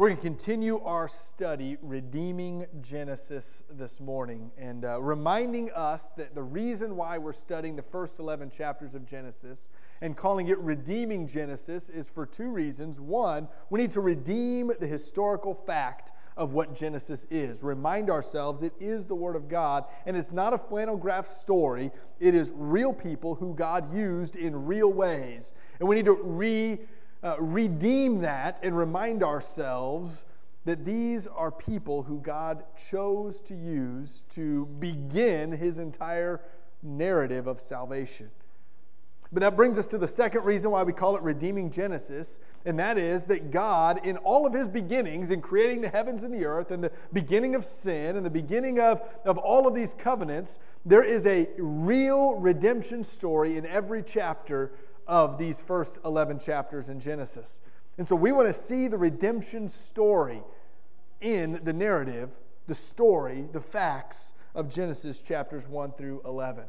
We're going to continue our study, Redeeming Genesis, this morning, and uh, reminding us that the reason why we're studying the first 11 chapters of Genesis and calling it Redeeming Genesis is for two reasons. One, we need to redeem the historical fact of what Genesis is. Remind ourselves it is the Word of God, and it's not a flannel graph story, it is real people who God used in real ways. And we need to re uh, redeem that and remind ourselves that these are people who God chose to use to begin his entire narrative of salvation. But that brings us to the second reason why we call it redeeming Genesis, and that is that God, in all of his beginnings, in creating the heavens and the earth, and the beginning of sin, and the beginning of, of all of these covenants, there is a real redemption story in every chapter of these first 11 chapters in Genesis. And so we want to see the redemption story in the narrative, the story, the facts of Genesis chapters 1 through 11.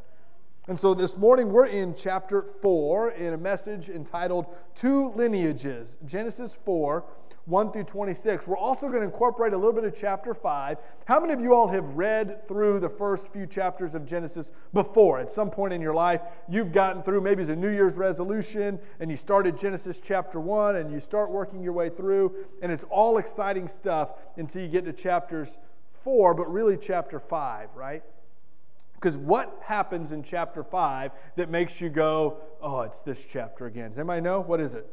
And so this morning we're in chapter 4 in a message entitled Two Lineages. Genesis 4 1 through 26. We're also going to incorporate a little bit of chapter 5. How many of you all have read through the first few chapters of Genesis before? At some point in your life, you've gotten through, maybe it's a New Year's resolution, and you started Genesis chapter 1, and you start working your way through, and it's all exciting stuff until you get to chapters 4, but really chapter 5, right? Because what happens in chapter 5 that makes you go, oh, it's this chapter again? Does anybody know? What is it?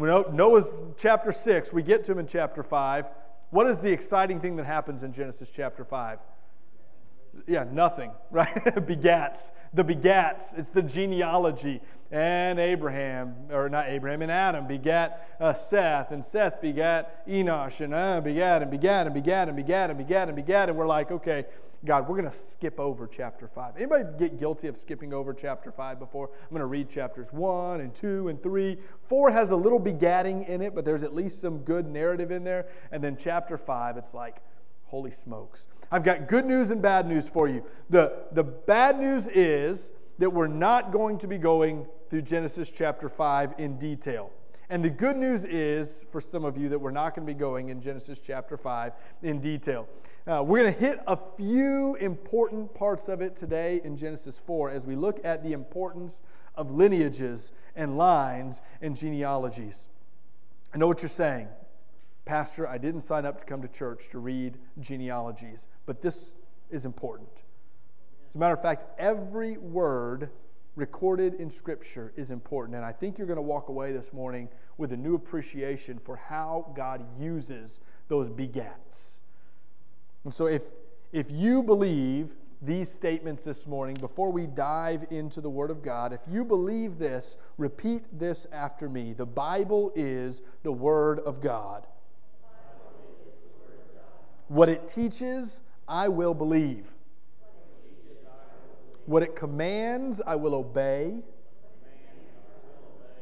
Noah's chapter 6, we get to him in chapter 5. What is the exciting thing that happens in Genesis chapter 5? Yeah, nothing, right? begats. The begats. It's the genealogy. And Abraham, or not Abraham, and Adam begat uh, Seth, and Seth begat Enosh, and uh, begat and begat and begat and begat and begat and begat. And we're like, okay, God, we're going to skip over chapter 5. Anybody get guilty of skipping over chapter 5 before? I'm going to read chapters 1 and 2 and 3. 4 has a little begatting in it, but there's at least some good narrative in there. And then chapter 5, it's like, holy smokes. I've got good news and bad news for you. The, the bad news is that we're not going to be going through Genesis chapter 5 in detail. And the good news is, for some of you, that we're not going to be going in Genesis chapter 5 in detail. Uh, we're going to hit a few important parts of it today in Genesis 4 as we look at the importance of lineages and lines and genealogies. I know what you're saying. Pastor, I didn't sign up to come to church to read genealogies, but this is important. As a matter of fact, every word recorded in Scripture is important. And I think you're going to walk away this morning with a new appreciation for how God uses those begats. And so, if, if you believe these statements this morning, before we dive into the Word of God, if you believe this, repeat this after me. The Bible is the Word of God. What it teaches, I will believe. What it commands, I will obey.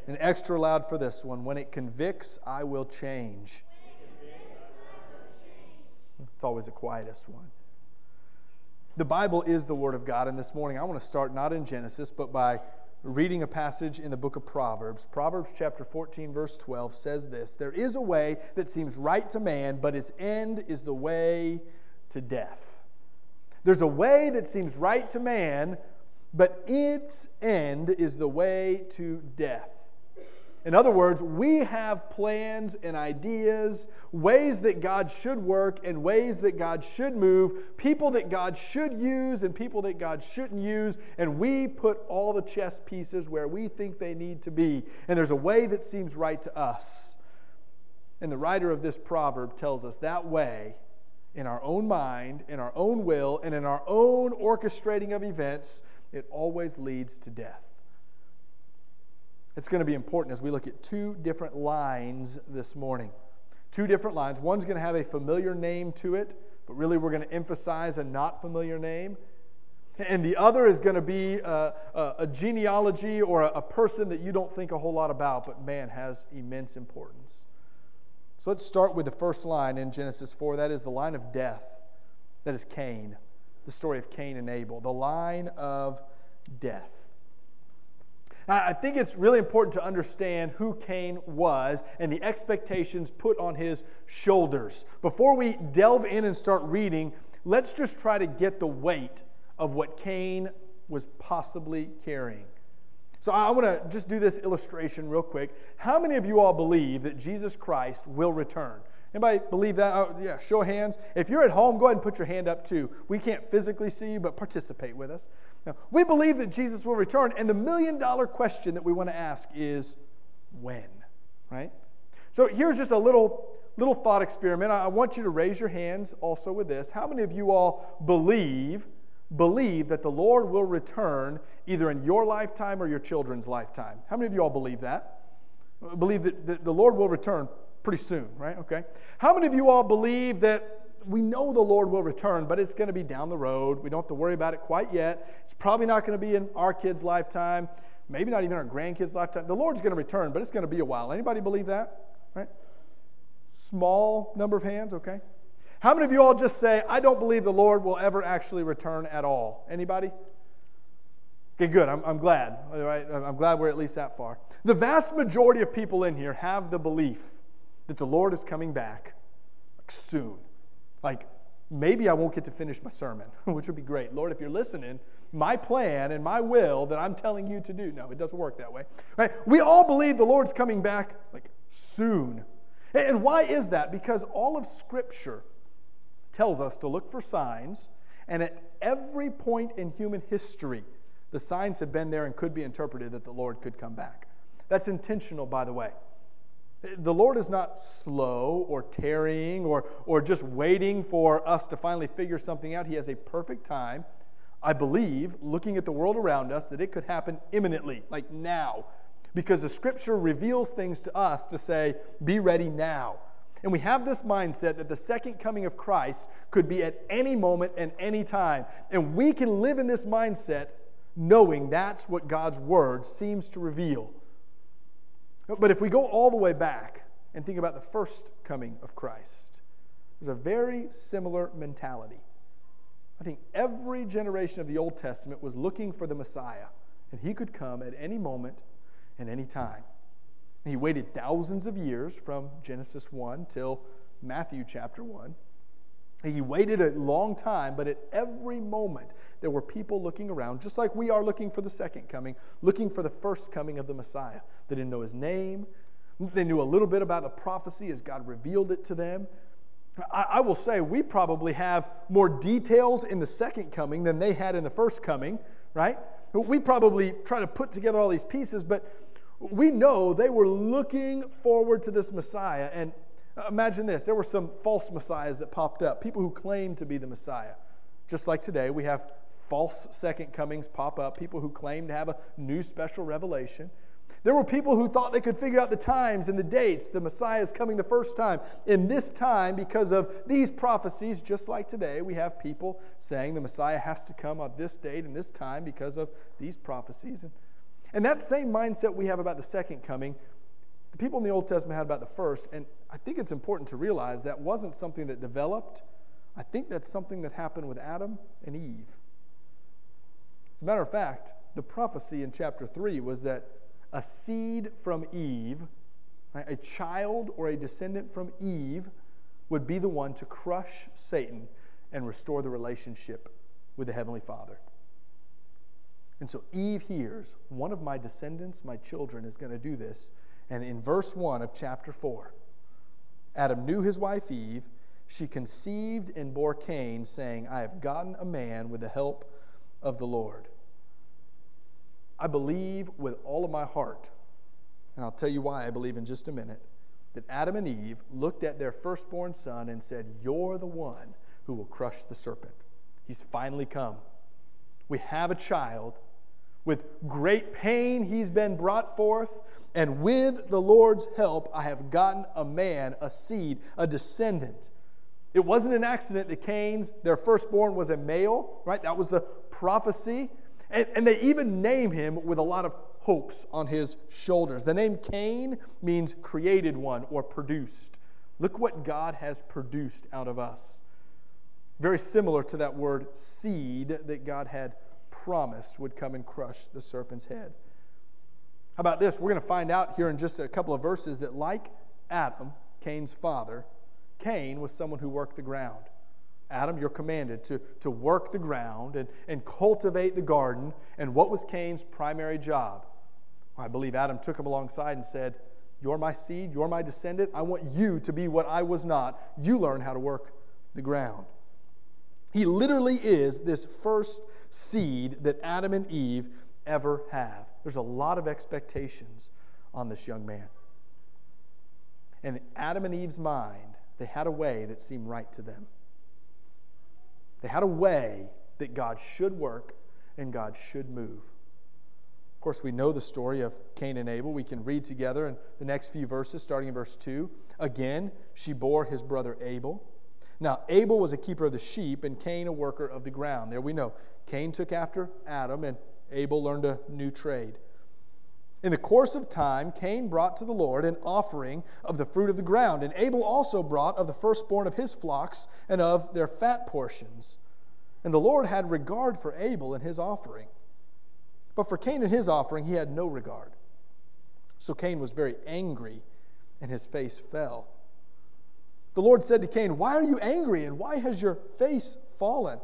And extra loud for this one when it convicts, I will change. It's always the quietest one. The Bible is the Word of God, and this morning I want to start not in Genesis, but by reading a passage in the book of Proverbs. Proverbs chapter 14, verse 12 says this There is a way that seems right to man, but its end is the way to death. There's a way that seems right to man, but its end is the way to death. In other words, we have plans and ideas, ways that God should work and ways that God should move, people that God should use and people that God shouldn't use, and we put all the chess pieces where we think they need to be. And there's a way that seems right to us. And the writer of this proverb tells us that way in our own mind, in our own will, and in our own orchestrating of events, it always leads to death. It's going to be important as we look at two different lines this morning. Two different lines. One's going to have a familiar name to it, but really we're going to emphasize a not familiar name. And the other is going to be a, a, a genealogy or a, a person that you don't think a whole lot about, but man, has immense importance. So let's start with the first line in Genesis 4. That is the line of death. That is Cain, the story of Cain and Abel, the line of death. I think it's really important to understand who Cain was and the expectations put on his shoulders. Before we delve in and start reading, let's just try to get the weight of what Cain was possibly carrying. So I want to just do this illustration real quick. How many of you all believe that Jesus Christ will return? Anybody believe that? Oh, yeah, show of hands. If you're at home, go ahead and put your hand up too. We can't physically see you, but participate with us. Now, we believe that Jesus will return, and the million dollar question that we want to ask is when, right? So here's just a little little thought experiment. I want you to raise your hands also with this. How many of you all believe believe that the Lord will return either in your lifetime or your children's lifetime. How many of you all believe that? Believe that the Lord will return pretty soon, right? Okay. How many of you all believe that we know the Lord will return, but it's going to be down the road. We don't have to worry about it quite yet. It's probably not going to be in our kids' lifetime, maybe not even our grandkids' lifetime. The Lord's going to return, but it's going to be a while. Anybody believe that? Right? Small number of hands, okay? How many of you all just say, I don't believe the Lord will ever actually return at all? Anybody? Okay, good. I'm, I'm glad. All right? I'm glad we're at least that far. The vast majority of people in here have the belief that the Lord is coming back like soon. Like, maybe I won't get to finish my sermon, which would be great. Lord, if you're listening, my plan and my will that I'm telling you to do. No, it doesn't work that way. Right? We all believe the Lord's coming back like soon. And why is that? Because all of Scripture tells us to look for signs, and at every point in human history, the signs have been there and could be interpreted that the Lord could come back. That's intentional, by the way. The Lord is not slow or tarrying or, or just waiting for us to finally figure something out. He has a perfect time. I believe, looking at the world around us, that it could happen imminently, like now, because the scripture reveals things to us to say, be ready now. And we have this mindset that the second coming of Christ could be at any moment and any time. And we can live in this mindset knowing that's what God's word seems to reveal. But if we go all the way back and think about the first coming of Christ, there's a very similar mentality. I think every generation of the Old Testament was looking for the Messiah, and he could come at any moment and any time. He waited thousands of years from Genesis 1 till Matthew chapter 1. He waited a long time, but at every moment there were people looking around, just like we are looking for the second coming, looking for the first coming of the Messiah. They didn't know his name. They knew a little bit about the prophecy as God revealed it to them. I, I will say we probably have more details in the second coming than they had in the first coming, right? We probably try to put together all these pieces, but we know they were looking forward to this Messiah. And imagine this there were some false messiahs that popped up, people who claimed to be the Messiah. Just like today, we have false second comings pop up, people who claim to have a new special revelation. There were people who thought they could figure out the times and the dates. The Messiah is coming the first time. In this time, because of these prophecies, just like today, we have people saying the Messiah has to come on this date and this time because of these prophecies. And that same mindset we have about the second coming, the people in the Old Testament had about the first. And I think it's important to realize that wasn't something that developed. I think that's something that happened with Adam and Eve. As a matter of fact, the prophecy in chapter 3 was that a seed from Eve, right, a child or a descendant from Eve, would be the one to crush Satan and restore the relationship with the Heavenly Father. And so Eve hears, one of my descendants, my children, is going to do this. And in verse 1 of chapter 4, Adam knew his wife Eve. She conceived and bore Cain, saying, I have gotten a man with the help of the Lord. I believe with all of my heart, and I'll tell you why I believe in just a minute, that Adam and Eve looked at their firstborn son and said, You're the one who will crush the serpent. He's finally come. We have a child with great pain, he's been brought forth, and with the Lord's help, I have gotten a man, a seed, a descendant. It wasn't an accident that Cain's, their firstborn, was a male, right? That was the prophecy. And, and they even name him with a lot of hopes on his shoulders. The name Cain means created one or produced. Look what God has produced out of us. Very similar to that word seed that God had promised would come and crush the serpent's head. How about this? We're going to find out here in just a couple of verses that, like Adam, Cain's father, Cain was someone who worked the ground. Adam, you're commanded to, to work the ground and, and cultivate the garden. And what was Cain's primary job? I believe Adam took him alongside and said, You're my seed, you're my descendant. I want you to be what I was not. You learn how to work the ground. He literally is this first seed that Adam and Eve ever have. There's a lot of expectations on this young man. And Adam and Eve's mind, they had a way that seemed right to them. They had a way that God should work and God should move. Of course, we know the story of Cain and Abel. We can read together in the next few verses, starting in verse 2. Again, she bore his brother Abel. Now, Abel was a keeper of the sheep, and Cain a worker of the ground. There we know. Cain took after Adam, and Abel learned a new trade. In the course of time, Cain brought to the Lord an offering of the fruit of the ground, and Abel also brought of the firstborn of his flocks and of their fat portions. And the Lord had regard for Abel and his offering. But for Cain and his offering, he had no regard. So Cain was very angry, and his face fell. The Lord said to Cain, Why are you angry, and why has your face fallen?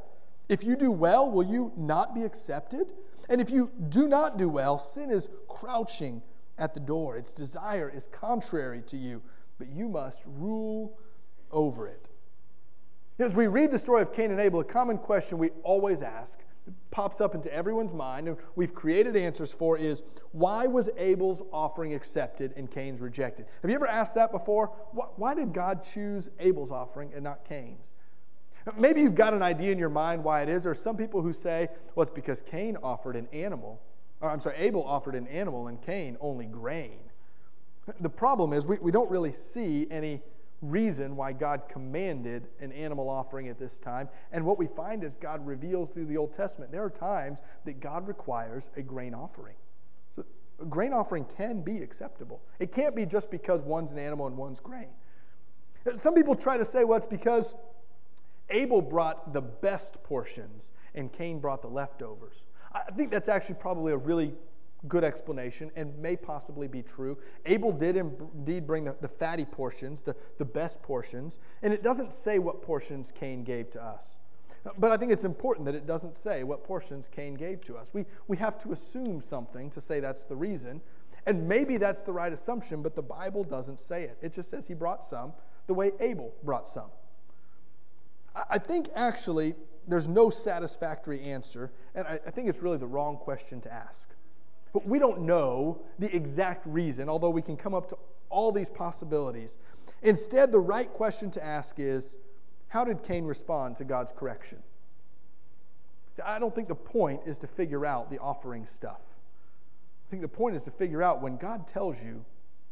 If you do well, will you not be accepted? And if you do not do well, sin is crouching at the door. Its desire is contrary to you, but you must rule over it. As we read the story of Cain and Abel, a common question we always ask pops up into everyone's mind and we've created answers for is why was Abel's offering accepted and Cain's rejected? Have you ever asked that before? Why did God choose Abel's offering and not Cain's? Maybe you've got an idea in your mind why it is. There are some people who say, well, it's because Cain offered an animal. Or, I'm sorry, Abel offered an animal and Cain only grain. The problem is we, we don't really see any reason why God commanded an animal offering at this time. And what we find is God reveals through the Old Testament there are times that God requires a grain offering. So a grain offering can be acceptable. It can't be just because one's an animal and one's grain. Some people try to say, well, it's because Abel brought the best portions, and Cain brought the leftovers. I think that's actually probably a really good explanation and may possibly be true. Abel did indeed bring the, the fatty portions, the, the best portions, and it doesn't say what portions Cain gave to us. But I think it's important that it doesn't say what portions Cain gave to us. We, we have to assume something to say that's the reason. And maybe that's the right assumption, but the Bible doesn't say it. It just says he brought some the way Abel brought some. I think actually there's no satisfactory answer, and I, think it's really the wrong question to ask. But we don't know the exact reason, although we can come up to all these possibilities. Instead, the right question to ask is how did Cain respond to God's correction? I don't think the point is to figure out the offering stuff. I think the point is to figure out when God tells you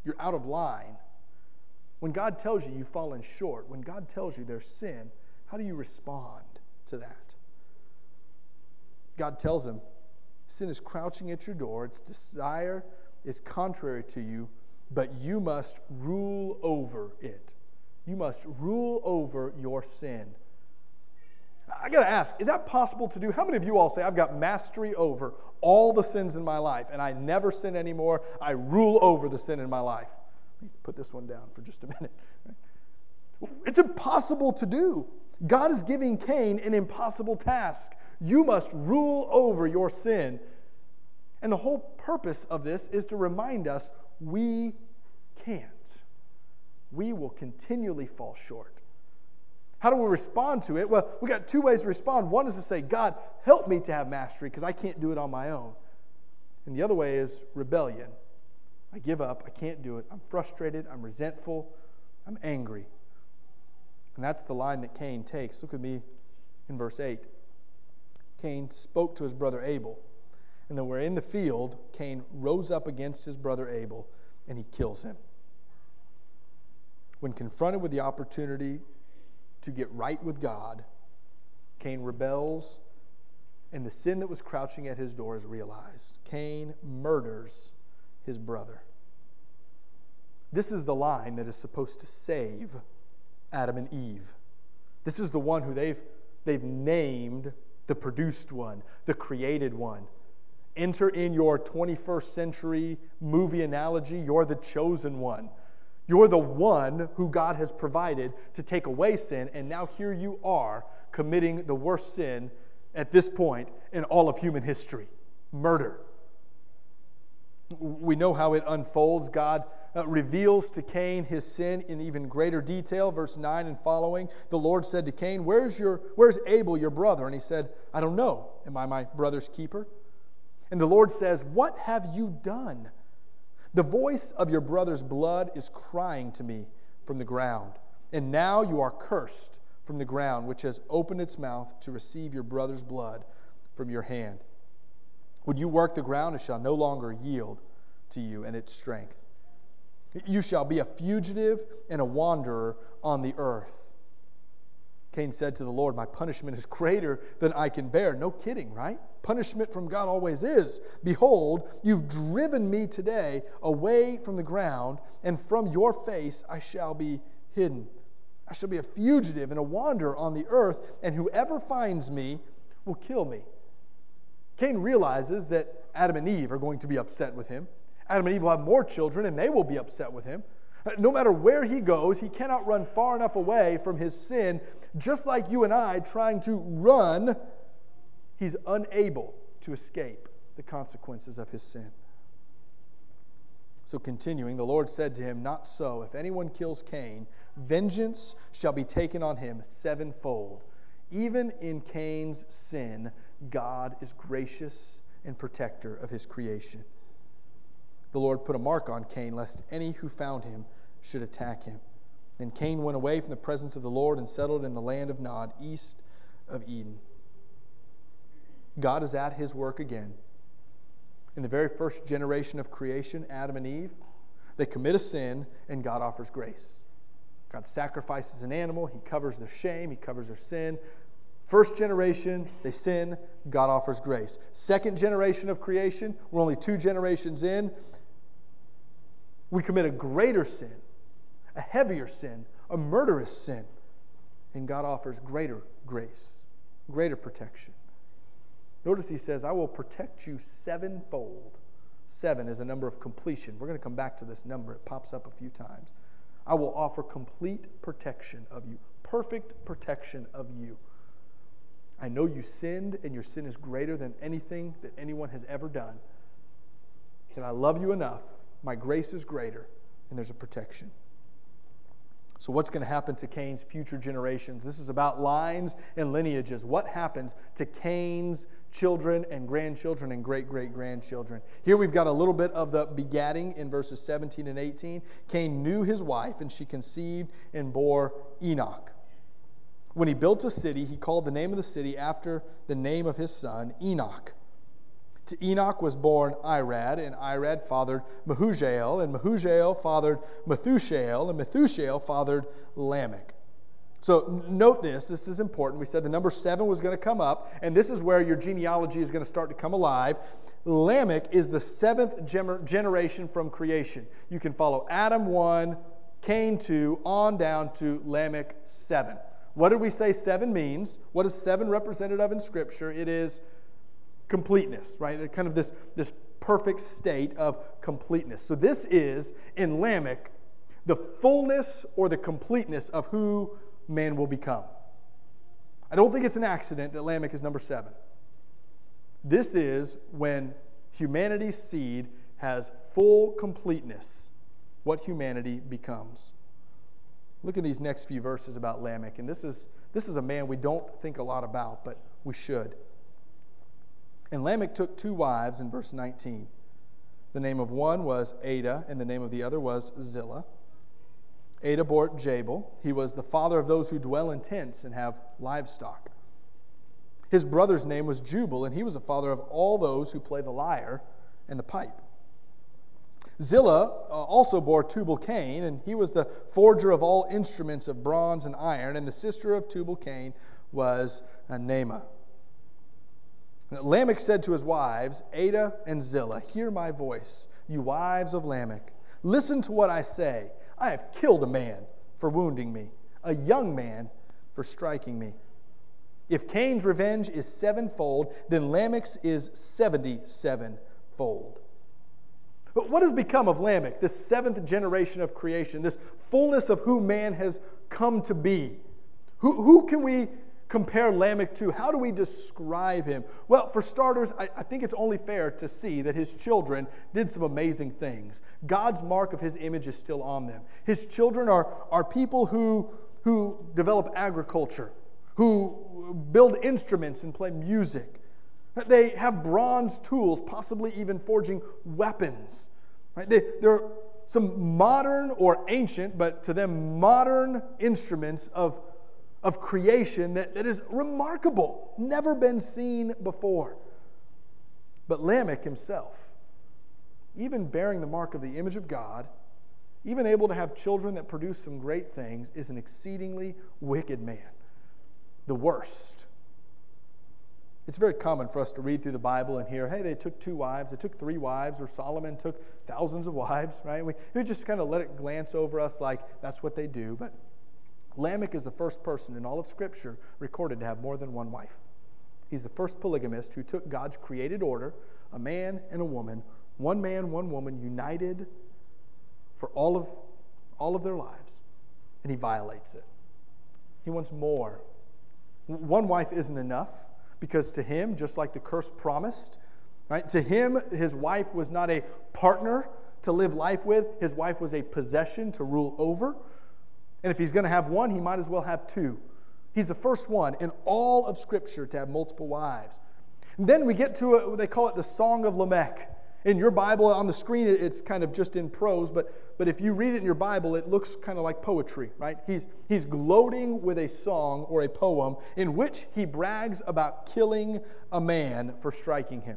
you're out of line, when God tells you you've fallen short, when God tells you there's sin, how do you respond to that? God tells him, Sin is crouching at your door, its desire is contrary to you, but you must rule over it. You must rule over your sin. I got to ask, is that possible to do? How many of you all say, I've got mastery over all the sins in my life and I never sin anymore? I rule over the sin in my life. Put this one down for just a minute. It's impossible to do. God is giving Cain an impossible task. You must rule over your sin. And the whole purpose of this is to remind us we can't. We will continually fall short. How do we respond to it? Well, we got two ways to respond. One is to say, God, help me to have mastery because I can't do it on my own. And the other way is rebellion. I give up. I can't do it. I'm frustrated. I'm resentful. I'm angry. And that's the line that Cain takes. Look at me in verse 8. Cain spoke to his brother Abel. And then we're in the field. Cain rose up against his brother Abel and he kills him. When confronted with the opportunity to get right with God, Cain rebels, and the sin that was crouching at his door is realized. Cain murders his brother. This is the line that is supposed to save Adam and Eve. This is the one who they've, they've named the produced one, the created one. Enter in your 21st century movie analogy, you're the chosen one. You're the one who God has provided to take away sin, and now here you are committing the worst sin at this point in all of human history murder. We know how it unfolds. God uh, reveals to Cain his sin in even greater detail. Verse 9 and following, the Lord said to Cain, Where's, your, where's Abel, your brother? And he said, I don't know. Am I my brother's keeper? And the Lord says, What have you done? The voice of your brother's blood is crying to me from the ground. And now you are cursed from the ground, which has opened its mouth to receive your brother's blood from your hand. When you work the ground, it shall no longer yield to you and its strength. You shall be a fugitive and a wanderer on the earth. Cain said to the Lord, My punishment is greater than I can bear. No kidding, right? Punishment from God always is. Behold, you've driven me today away from the ground, and from your face I shall be hidden. I shall be a fugitive and a wanderer on the earth, and whoever finds me will kill me. Cain realizes that Adam and Eve are going to be upset with him. Adam and Eve will have more children, and they will be upset with him. No matter where he goes, he cannot run far enough away from his sin, just like you and I trying to run he's unable to escape the consequences of his sin. So, continuing, the Lord said to him, Not so. If anyone kills Cain, vengeance shall be taken on him sevenfold. Even in Cain's sin, God is gracious and protector of his creation. The Lord put a mark on Cain, lest any who found him should attack him. Then Cain went away from the presence of the Lord and settled in the land of Nod, east of Eden. God is at his work again. In the very first generation of creation, Adam and Eve, they commit a sin and God offers grace. God sacrifices an animal, he covers their shame, he covers their sin. First generation, they sin, God offers grace. Second generation of creation, we're only two generations in, we commit a greater sin, a heavier sin, a murderous sin, and God offers greater grace, greater protection. Notice he says, I will protect you sevenfold. Seven is a number of completion. We're going to come back to this number, it pops up a few times. I will offer complete protection of you, perfect protection of you. I know you sinned, and your sin is greater than anything that anyone has ever done. And I love you enough. My grace is greater, and there's a protection. So, what's going to happen to Cain's future generations? This is about lines and lineages. What happens to Cain's children and grandchildren and great great grandchildren? Here we've got a little bit of the begatting in verses 17 and 18. Cain knew his wife, and she conceived and bore Enoch. When he built a city, he called the name of the city after the name of his son, Enoch. To Enoch was born Irad, and Irad fathered Mehujael, and Mehujael fathered Methushael, and Methushael fathered Lamech. So note this, this is important. We said the number seven was going to come up, and this is where your genealogy is going to start to come alive. Lamech is the seventh generation from creation. You can follow Adam 1, Cain 2, on down to Lamech 7. What did we say seven means? What is seven represented of in Scripture? It is completeness, right? Kind of this, this perfect state of completeness. So this is, in Lamech, the fullness or the completeness of who man will become. I don't think it's an accident that Lamech is number seven. This is when humanity's seed has full completeness, what humanity becomes. Look at these next few verses about Lamech, and this is, this is a man we don't think a lot about, but we should. And Lamech took two wives in verse 19. The name of one was Adah, and the name of the other was Zillah. Adah bore Jabal. He was the father of those who dwell in tents and have livestock. His brother's name was Jubal, and he was the father of all those who play the lyre and the pipe. Zillah uh, also bore Tubal Cain, and he was the forger of all instruments of bronze and iron, and the sister of Tubal Cain was Naamah. Lamech said to his wives, Adah and Zillah, Hear my voice, you wives of Lamech. Listen to what I say. I have killed a man for wounding me, a young man for striking me. If Cain's revenge is sevenfold, then Lamech's is 77fold. But what has become of Lamech, this seventh generation of creation, this fullness of who man has come to be? Who, who can we compare Lamech to? How do we describe him? Well, for starters, I, I, think it's only fair to see that his children did some amazing things. God's mark of his image is still on them. His children are, are people who, who develop agriculture, who build instruments and play music. They have bronze tools, possibly even forging weapons. Right? They, they're some modern or ancient, but to them modern instruments of, of creation that, that is remarkable, never been seen before. But Lamech himself, even bearing the mark of the image of God, even able to have children that produce some great things, is an exceedingly wicked man the worst. It's very common for us to read through the Bible and hear, hey, they took two wives, they took three wives, or Solomon took thousands of wives, right? We, we just kind of let it glance over us like that's what they do. But Lamech is the first person in all of Scripture recorded to have more than one wife. He's the first polygamist who took God's created order, a man and a woman, one man, one woman, united for all of, all of their lives, and he violates it. He wants more one wife isn't enough because to him, just like the curse promised, right? To him, his wife was not a partner to live life with, his wife was a possession to rule over. And if he's going to have one, he might as well have two. He's the first one in all of Scripture to have multiple wives. And then we get to a, they call it the Song of Lamech. In your Bible, on the screen, it's kind of just in prose, but, but if you read it in your Bible, it looks kind of like poetry, right? He's, he's gloating with a song or a poem in which he brags about killing a man for striking him.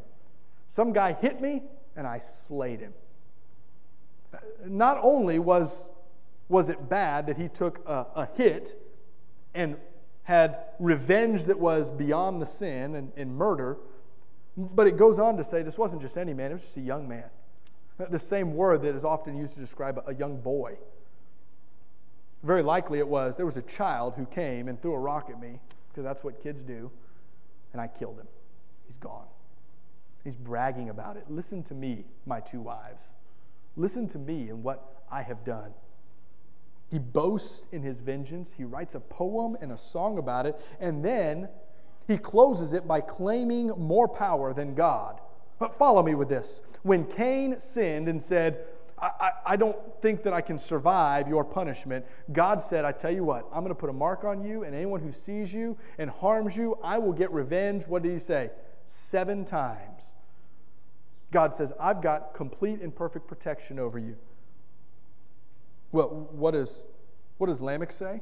Some guy hit me, and I slayed him. Not only was, was it bad that he took a, a hit and had revenge that was beyond the sin and, and murder, but it goes on to say this wasn't just any man, it was just a young man. The same word that is often used to describe a young boy. Very likely it was there was a child who came and threw a rock at me, because that's what kids do, and I killed him. He's gone. He's bragging about it. Listen to me, my two wives. Listen to me and what I have done. He boasts in his vengeance. He writes a poem and a song about it, and then he closes it by claiming more power than God. But follow me with this. When Cain sinned and said, I, I, I, don't think that I can survive your punishment. God said, I tell you what, I'm going to put a mark on you, and anyone who sees you and harms you, I will get revenge. What did he say? Seven times. God says, I've got complete and perfect protection over you. Well, what, is, what does Lamech say?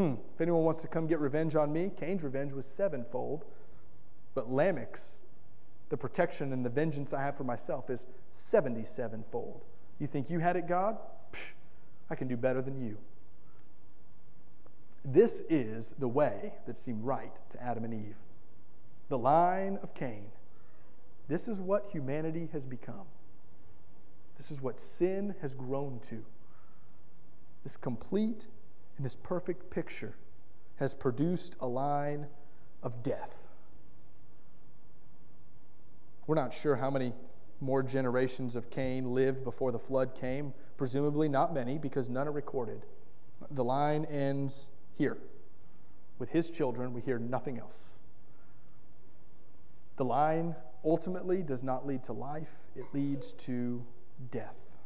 Hmm, if anyone wants to come get revenge on me, Cain's revenge was sevenfold, but Lamech's, the protection and the vengeance I have for myself, is 77fold. You think you had it, God? Psh, I can do better than you. This is the way that seemed right to Adam and Eve. The line of Cain. This is what humanity has become. This is what sin has grown to. This complete and this perfect picture has produced a line of death. We're not sure how many more generations of Cain lived before the flood came. Presumably, not many, because none are recorded. The line ends here. With his children, we hear nothing else. The line ultimately does not lead to life, it leads to death.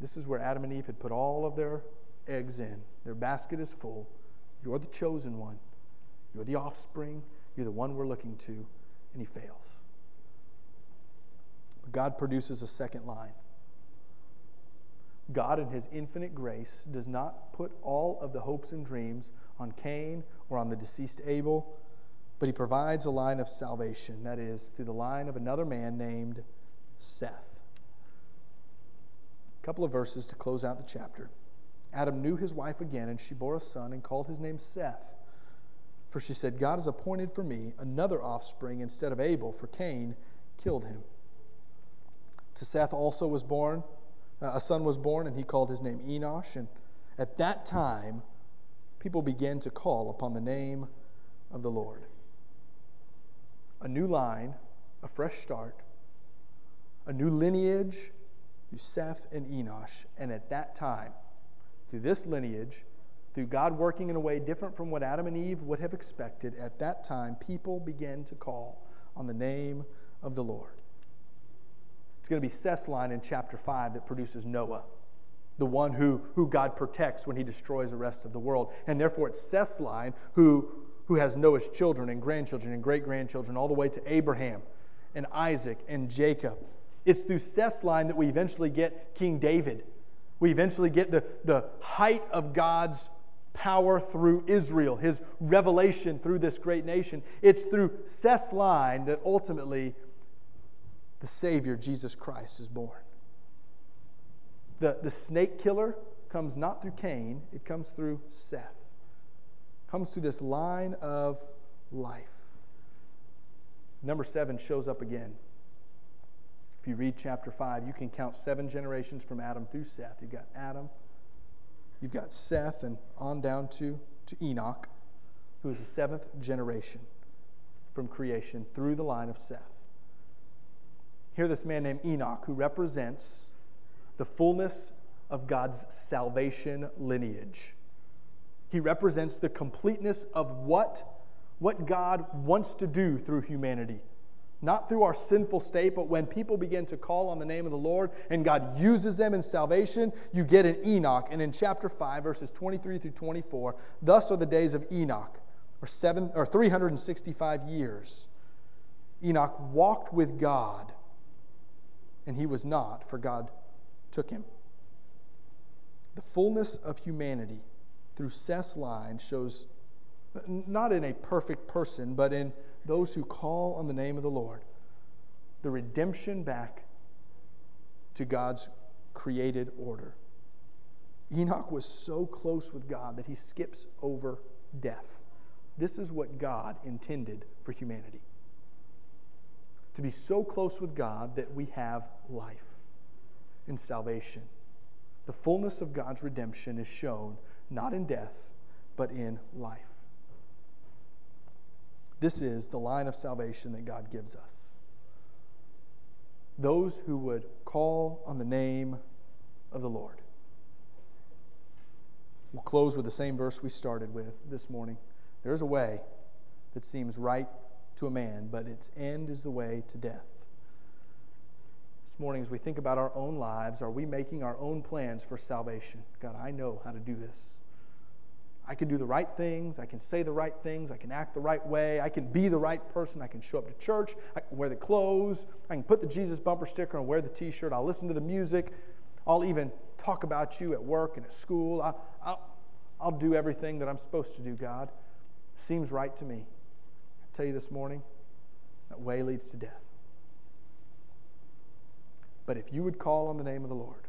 This is where Adam and Eve had put all of their eggs in. Their basket is full. You're the chosen one. You're the offspring. You're the one we're looking to. And he fails. But God produces a second line. God, in his infinite grace, does not put all of the hopes and dreams on Cain or on the deceased Abel, but he provides a line of salvation. That is, through the line of another man named Seth. A couple of verses to close out the chapter. Adam knew his wife again, and she bore a son and called his name Seth. For she said, God has appointed for me another offspring instead of Abel, for Cain killed him. To Seth also was born, uh, a son was born, and he called his name Enosh. And at that time, people began to call upon the name of the Lord. A new line, a fresh start, a new lineage through Seth and Enosh. And at that time, through this lineage, through God working in a way different from what Adam and Eve would have expected, at that time, people began to call on the name of the Lord. It's going to be Seth's line in chapter 5 that produces Noah, the one who, who God protects when he destroys the rest of the world. And therefore, it's Seth's line who, who has Noah's children and grandchildren and great grandchildren, all the way to Abraham and Isaac and Jacob. It's through Seth's line that we eventually get King David. We eventually get the, the height of God's power through Israel, his revelation through this great nation. It's through Seth's line that ultimately the Savior, Jesus Christ, is born. The, the snake killer comes not through Cain, it comes through Seth. Comes through this line of life. Number seven shows up again. If you read chapter 5, you can count seven generations from Adam through Seth. You've got Adam, You've got Seth and on down to, to Enoch, who is the seventh generation from creation through the line of Seth. Here, this man named Enoch, who represents the fullness of God's salvation lineage. He represents the completeness of what, what God wants to do through humanity not through our sinful state, but when people begin to call on the name of the Lord and God uses them in salvation, you get an Enoch. And in chapter 5, verses 23 through 24, thus are the days of Enoch, or, seven, or 365 years. Enoch walked with God, and he was not, for God took him. The fullness of humanity through Seth's line shows not in a perfect person, but in those who call on the name of the Lord. The redemption back to God's created order. Enoch was so close with God that he skips over death. This is what God intended for humanity to be so close with God that we have life and salvation. The fullness of God's redemption is shown not in death, but in life. This is the line of salvation that God gives us. Those who would call on the name of the Lord. We'll close with the same verse we started with this morning. There's a way that seems right to a man, but its end is the way to death. This morning, as we think about our own lives, are we making our own plans for salvation? God, I know how to do this. I can do the right things. I can say the right things. I can act the right way. I can be the right person. I can show up to church. I can wear the clothes. I can put the Jesus bumper sticker and wear the t shirt. I'll listen to the music. I'll even talk about you at work and at school. I, I'll, I'll do everything that I'm supposed to do, God. Seems right to me. I tell you this morning, that way leads to death. But if you would call on the name of the Lord,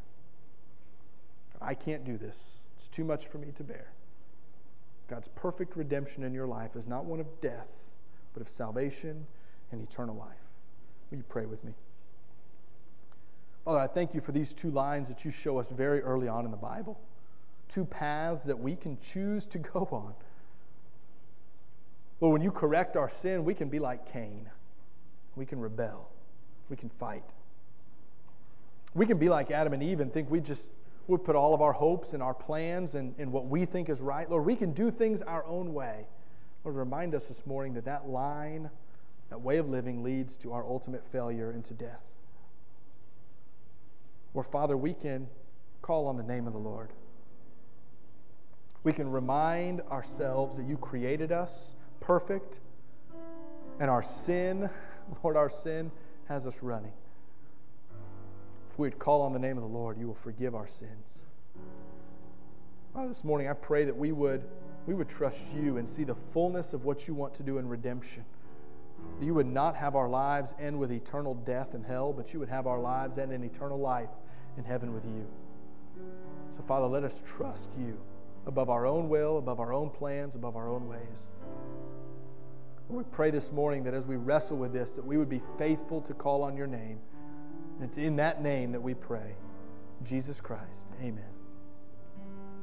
I can't do this. It's too much for me to bear. God's perfect redemption in your life is not one of death, but of salvation and eternal life. Will you pray with me? Father, I thank you for these two lines that you show us very early on in the Bible. Two paths that we can choose to go on. Well, when you correct our sin, we can be like Cain. We can rebel. We can fight. We can be like Adam and Eve and think we just we put all of our hopes and our plans and, and what we think is right. Lord, we can do things our own way. Lord, remind us this morning that that line, that way of living leads to our ultimate failure into death. Where, Father, we can call on the name of the Lord. We can remind ourselves that you created us perfect, and our sin, Lord, our sin has us running. If we would call on the name of the Lord, you will forgive our sins. Father, this morning I pray that we would, we would trust you and see the fullness of what you want to do in redemption. That you would not have our lives end with eternal death and hell, but you would have our lives end in eternal life in heaven with you. So, Father, let us trust you above our own will, above our own plans, above our own ways. we pray this morning that as we wrestle with this, that we would be faithful to call on your name it's in that name that we pray. Jesus Christ. Amen.